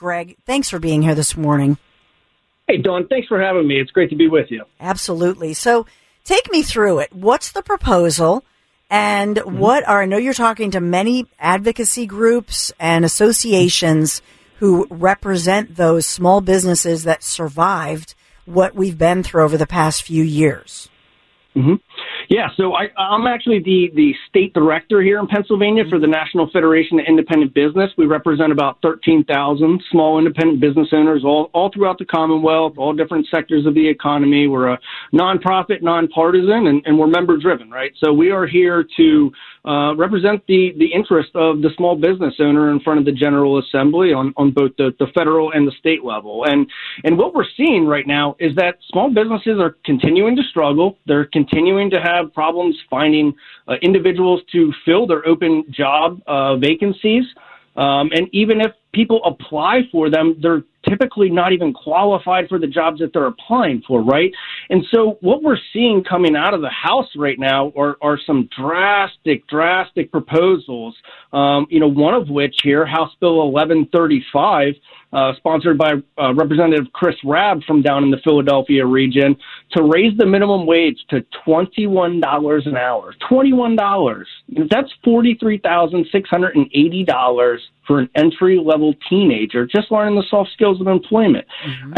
Greg, thanks for being here this morning. Hey, Dawn, thanks for having me. It's great to be with you. Absolutely. So take me through it. What's the proposal? And what are, I know you're talking to many advocacy groups and associations who represent those small businesses that survived what we've been through over the past few years. hmm Yeah, so I, I'm actually the, the state director here in Pennsylvania for the National Federation of Independent Business. We represent about 13,000 small independent business owners all, all throughout the Commonwealth, all different sectors of the economy. We're a nonprofit, nonpartisan, and, and we're member driven, right? So we are here to uh, represent the, the interest of the small business owner in front of the General Assembly on, on both the, the federal and the state level. And, and what we're seeing right now is that small businesses are continuing to struggle. They're continuing to have problems finding uh, individuals to fill their open job uh, vacancies. Um, and even if people apply for them, they're typically not even qualified for the jobs that they're applying for, right? And so what we're seeing coming out of the House right now are, are some drastic, drastic proposals. Um, you know, one of which here, House Bill 1135, uh, sponsored by uh, Representative Chris Rabb from down in the Philadelphia region, to raise the minimum wage to $21 an hour. $21. That's $43,680 for an entry level teenager just learning the soft skills of employment.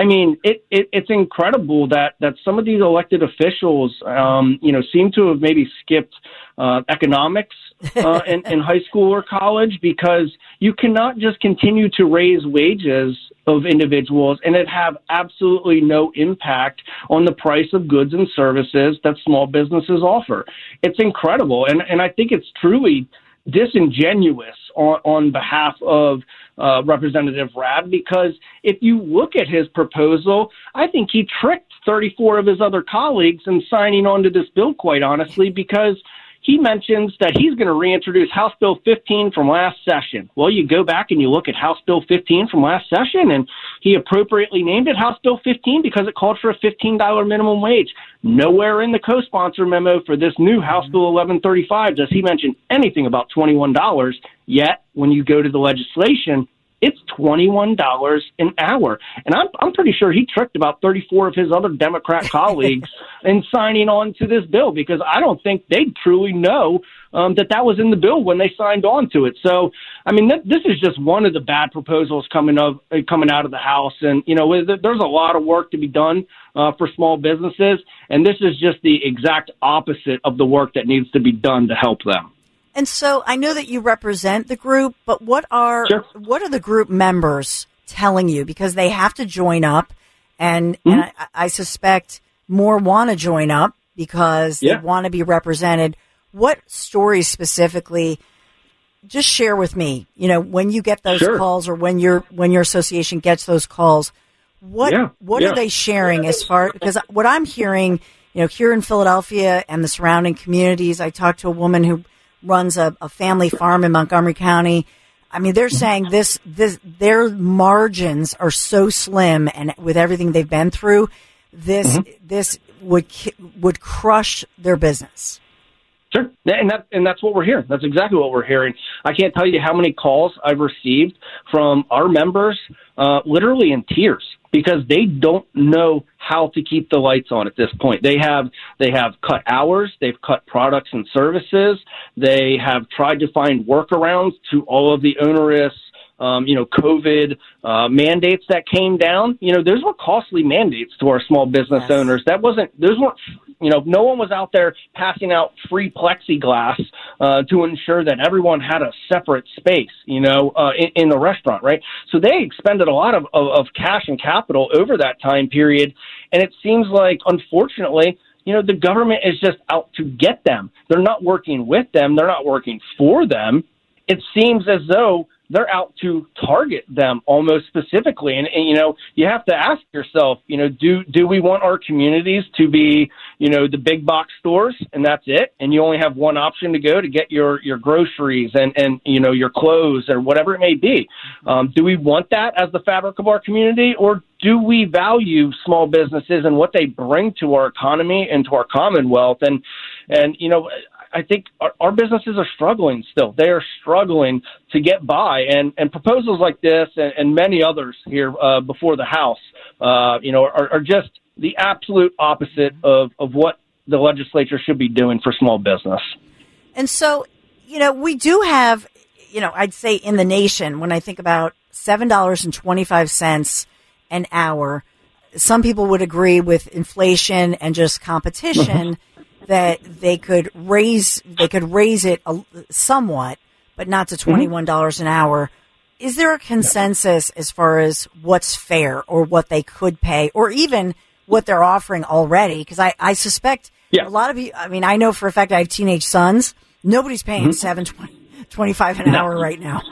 I mean, it, it, it's incredible that, that some of these elected officials, um, you know, seem to have maybe skipped uh, economics uh, in, in high school or college because you cannot just continue to raise wages of individuals and it have absolutely no impact on the price of goods and services that small businesses offer. It's incredible. And, and I think it's truly disingenuous on, on behalf of uh, Representative Rabb because if you look at his proposal, I think he tricked 34 of his other colleagues in signing on to this bill, quite honestly, because he mentions that he's going to reintroduce House Bill 15 from last session. Well, you go back and you look at House Bill 15 from last session, and he appropriately named it House Bill 15 because it called for a $15 minimum wage. Nowhere in the co-sponsor memo for this new House Bill 1135 does he mention anything about $21. Yet, when you go to the legislation, it's $21 an hour. And I'm, I'm pretty sure he tricked about 34 of his other Democrat colleagues in signing on to this bill because I don't think they truly know um, that that was in the bill when they signed on to it. So, I mean, th- this is just one of the bad proposals coming of uh, coming out of the House, and you know, there's a lot of work to be done uh, for small businesses, and this is just the exact opposite of the work that needs to be done to help them. And so I know that you represent the group, but what are Sure. what are the group members telling you because they have to join up, and and mm-hmm. I, I suspect more want to join up because Yeah. they want to be represented. What stories specifically? Just share with me. You know, when you get those Sure. calls, or when your when your association gets those calls, what Yeah, what yeah. are they sharing as far? Because what I'm hearing, you know, here in Philadelphia and the surrounding communities, I talked to a woman who runs a, a family farm in Montgomery County. I mean, they're saying this, this, their margins are so slim and with everything they've been through, this, this would, would crush their business. Sure, and that and that's what we're hearing. That's exactly what we're hearing. I can't tell you how many calls I've received from our members, uh, literally in tears, because they don't know how to keep the lights on at this point. They have they have cut hours, they've cut products and services, they have tried to find workarounds to all of the onerous um, you know, COVID uh, mandates that came down. You know, those were costly mandates to our small business yes. owners. That wasn't; those weren't. You know, no one was out there passing out free plexiglass uh, to ensure that everyone had a separate space. You know, uh, in, in the restaurant, right? So they expended a lot of, of, of cash and capital over that time period, and it seems like, unfortunately you know, the government is just out to get them. They're not working with them. They're not working for them. It seems as though they're out to target them almost specifically. And, and, you know, you have to ask yourself, you know, do do we want our communities to be, you know, the big box stores and that's it, and you only have one option to go to get your your groceries and and you know your clothes or whatever it may be. Um, do we want that as the fabric of our community, or do we value small businesses and what they bring to our economy and to our commonwealth? And and you know, I think our, our businesses are struggling still. They are struggling to get by, and and proposals like this and, and many others here uh, before the House, uh, you know, are, are just the absolute opposite mm-hmm. of of what the legislature should be doing for small business. And so, you know, we do have, you know, I'd say in the nation when I think about seven dollars and twenty five cents an hour. Some people would agree with inflation and just competition mm-hmm. that they could raise they could raise it a, somewhat, but not to mm-hmm. twenty one dollars an hour. Is there a consensus as far as what's fair or what they could pay, or even what they're offering already? Because I, I suspect yeah. a lot of you. I mean, I know for a fact I have teenage sons. Nobody's paying mm-hmm. seven twenty twenty five an no. hour right now.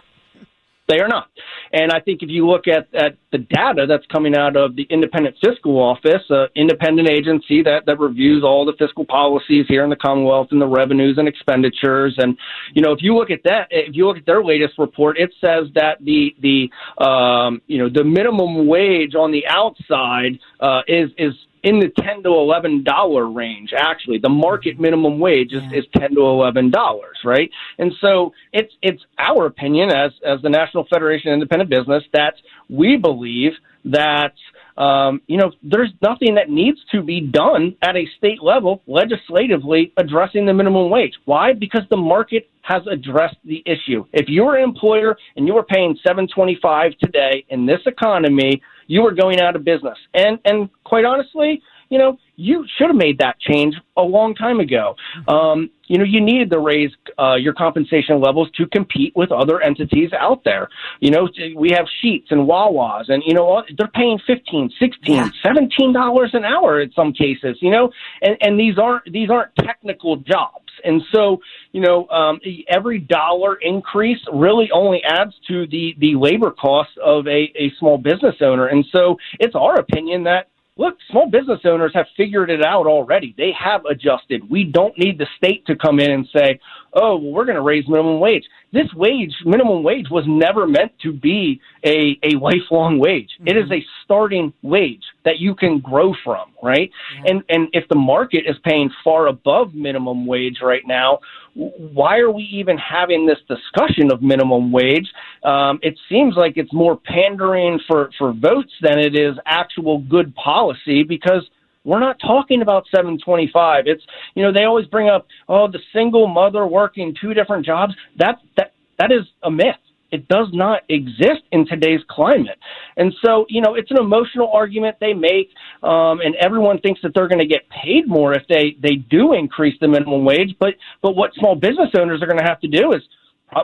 They are not. And I think if you look at, at the data that's coming out of the Independent Fiscal Office, an independent agency that, that reviews all the fiscal policies here in the Commonwealth and the revenues and expenditures. And, you know, if you look at that, if you look at their latest report, it says that the, the, um, you know, the minimum wage on the outside, uh, is, is in the ten to eleven dollar range. Actually, the market mm-hmm. minimum wage is, yeah. is ten to eleven dollars, right? And so it's it's our opinion as as the National Federation of Independent Business that we believe that um, you know there's nothing that needs to be done at a state level legislatively addressing the minimum wage. Why? Because the market has addressed the issue. If you're an employer and you are paying seven twenty five today in this economy you were going out of business. And and quite honestly, you know, you should have made that change a long time ago. Um, you know, you needed to raise uh, your compensation levels to compete with other entities out there. You know, we have Sheetz and Wawa's, and you know they're paying fifteen, sixteen, yeah. seventeen dollars an hour in some cases. You know, and and these aren't these aren't technical jobs. And so, you know, um, every dollar increase really only adds to the, the labor costs of a, a small business owner. And so it's our opinion that look, small business owners have figured it out already. They have adjusted. We don't need the state to come in and say, oh, well, we're going to raise minimum wage. This wage, minimum wage, was never meant to be a, a lifelong wage. Mm-hmm. It is mm-hmm. a starting wage that you can grow from, right? Yeah. And and if the market is paying far above minimum wage right now, why are we even having this discussion of minimum wage? Um, it seems like it's more pandering for, for votes than it is actual good policy because we're not talking about 725. It's, you know, they always bring up, oh, the single mother working two different jobs. That, that, that is a myth. It does not exist in today's climate. And so, you know, it's an emotional argument they make, um, and everyone thinks that they're going to get paid more if they, they do increase the minimum wage. But, but what small business owners are going to have to do is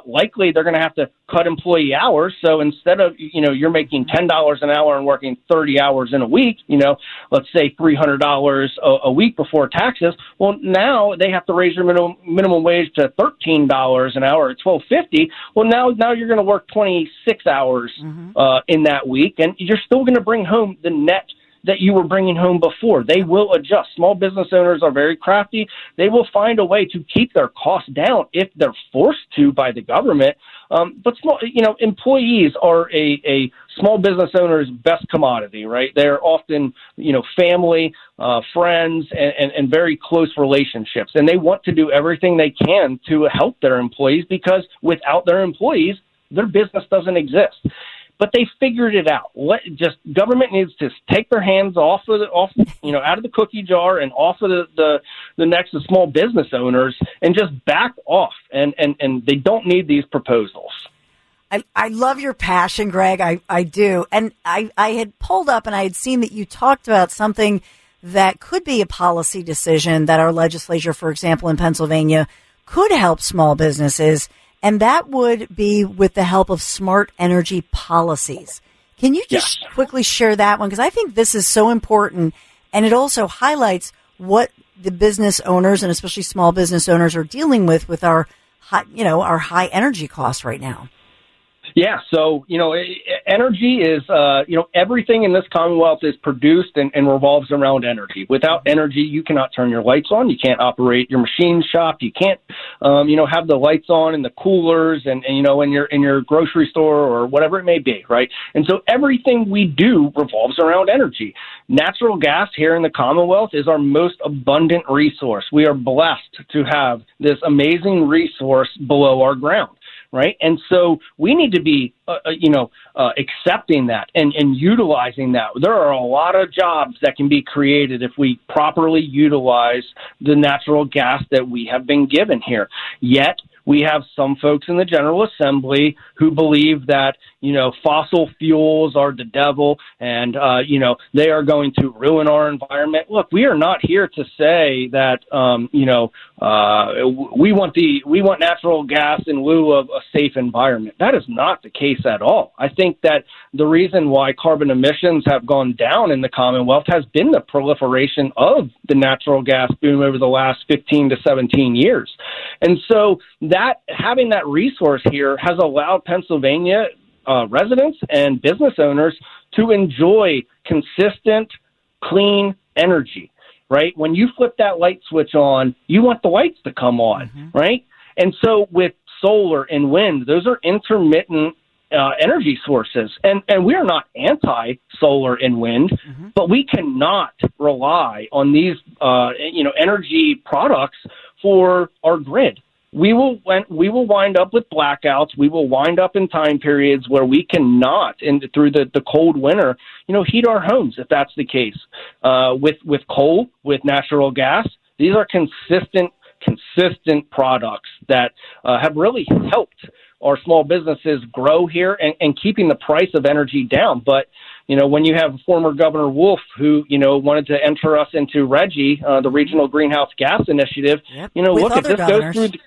likely they're going to have to cut employee hours. So instead of, you know, you're making $10 an hour and working 30 hours in a week, you know, let's say $300 a, a week before taxes. Well, now they have to raise your minimum, minimum wage to $13 an hour at 1250. Well, now, now you're going to work 26 hours, mm-hmm. uh, in that week and you're still going to bring home the net that you were bringing home before. They will adjust. Small business owners are very crafty. They will find a way to keep their costs down if they're forced to by the government. Um, but small, you know, employees are a, a small business owner's best commodity, right? They're often, you know, family, uh, friends, and, and, and very close relationships. And they want to do everything they can to help their employees because without their employees, their business doesn't exist but they figured it out. Let, just government needs to take their hands off of the, off, you know, out of the cookie jar and off of the, the, the necks of small business owners and just back off. And, and, and they don't need these proposals. I, I love your passion, Greg. I, I do. And I, I had pulled up and I had seen that you talked about something that could be a policy decision that our legislature, for example, in Pennsylvania, could help small businesses. And that would be with the help of smart energy policies. Can you just yes. quickly share that one? Because I think this is so important. And it also highlights what the business owners and especially small business owners are dealing with with our high, you know, our high energy costs right now. Yeah, so you know, energy is uh, you know everything in this Commonwealth is produced and, and revolves around energy. Without energy, you cannot turn your lights on. You can't operate your machine shop. You can't um, you know have the lights on in the coolers and, and you know in your in your grocery store or whatever it may be, right? And so everything we do revolves around energy. Natural gas here in the Commonwealth is our most abundant resource. We are blessed to have this amazing resource below our ground right? And so we need to be, uh, uh, you know, uh, accepting that and, and utilizing that. There are a lot of jobs that can be created if we properly utilize the natural gas that we have been given here. Yet, we have some folks in the General Assembly who believe that, you know, fossil fuels are the devil and, uh, you know, they are going to ruin our environment. Look, we are not here to say that, um, you know, uh, we want the, we want natural gas in lieu of a safe environment. That is not the case at all. I think that the reason why carbon emissions have gone down in the Commonwealth has been the proliferation of the natural gas boom over the last 15 to 17 years. And so that having that resource here has allowed Pennsylvania uh, residents and business owners to enjoy consistent, clean energy. Right? When you flip that light switch on, you want the lights to come on, mm-hmm. right? And so with solar and wind, those are intermittent uh, energy sources, and and we are not anti solar and wind, mm-hmm. but we cannot rely on these uh, you know energy products for our grid we will we will wind up with blackouts. We will wind up in time periods where we cannot, in through the, the cold winter, you know, heat our homes if that's the case. Uh, with with coal, with natural gas, these are consistent consistent products that uh, have really helped our small businesses grow here and, and keeping the price of energy down. But you know, when you have former Governor Wolf who, you know, wanted to enter us into RGGI, uh, the Regional Greenhouse Gas Initiative, yep. you know, With look, if this governors. goes through,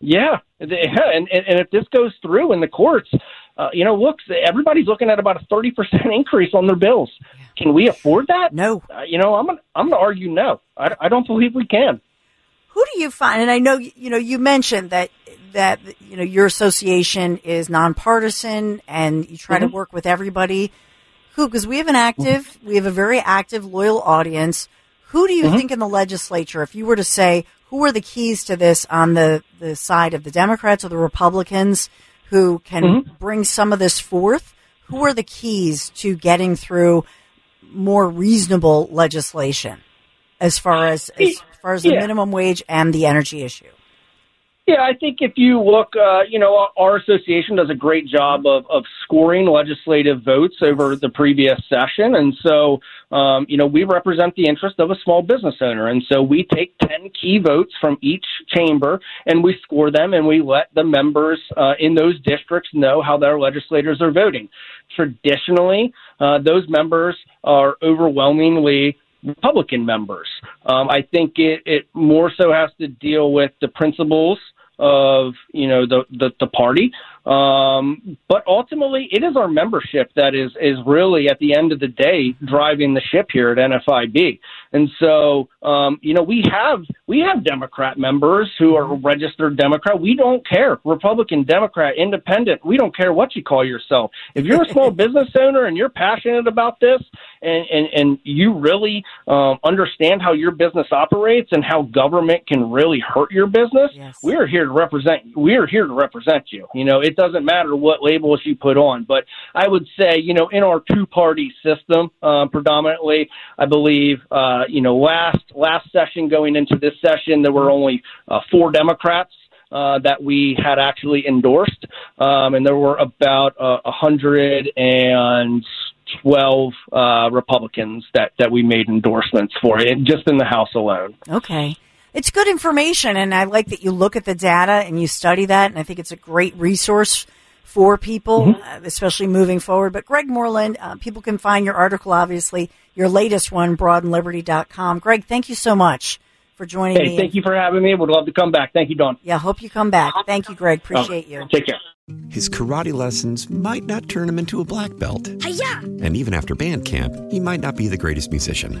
yeah, yeah, and, and and if this goes through in the courts, uh, you know, look, everybody's looking at about a thirty percent increase on their bills. Can we afford that? No. Uh, you know, I'm gonna, I'm going to argue no. I, I don't believe we can. Who do you find? And I know you know you mentioned that that you know your association is nonpartisan and you try mm-hmm. to work with everybody. Who? Because we have an active, we have a very active, loyal audience. Who do you mm-hmm. think in the legislature, if you were to say who are the keys to this on the, the side of the Democrats or the Republicans who can mm-hmm. bring some of this forth? Who are the keys to getting through more reasonable legislation as far as as far as the yeah. minimum wage and the energy issue? Yeah, I think if you look, uh, you know, our association does a great job of, of scoring legislative votes over the previous session. And so, um, you know, we represent the interest of a small business owner. And so we take 10 key votes from each chamber and we score them and we let the members uh, in those districts know how their legislators are voting. Traditionally, uh, those members are overwhelmingly Republican members. Um, I think it, it more so has to deal with the principles of you know the the, the party. Um, but ultimately, it is our membership that is is really at the end of the day driving the ship here at NFIB. And so, um, you know, we have we have Democrat members who are registered Democrat. We don't care, Republican, Democrat, Independent. We don't care what you call yourself. If you're a small business owner and you're passionate about this, and and, and you really um, understand how your business operates and how government can really hurt your business, yes. we are here to represent. We are here to represent you. You know, it doesn't matter what labels you put on. But I would say, you know, in our two party system, uh, predominantly, I believe. Uh, uh, you know, last last session going into this session, there were only uh, four Democrats uh, that we had actually endorsed, um, and there were about uh, a hundred and uh, Republicans that that we made endorsements for, just in the House alone. Okay. It's good information, and I like that you look at the data and you study that, and I think it's a great resource for people, Mm-hmm. uh, especially moving forward. But Greg Moreland, uh, people can find your article, obviously, your latest one, broadandliberty.com. Greg, thank you so much for joining me. Hey, thank you for having me. Would love to come back. Thank you, Dawn. Yeah, hope you come back. Thank you, Greg. Appreciate you. Take care. His karate lessons might not turn him into a black belt. And even after band camp, he might not be the greatest musician.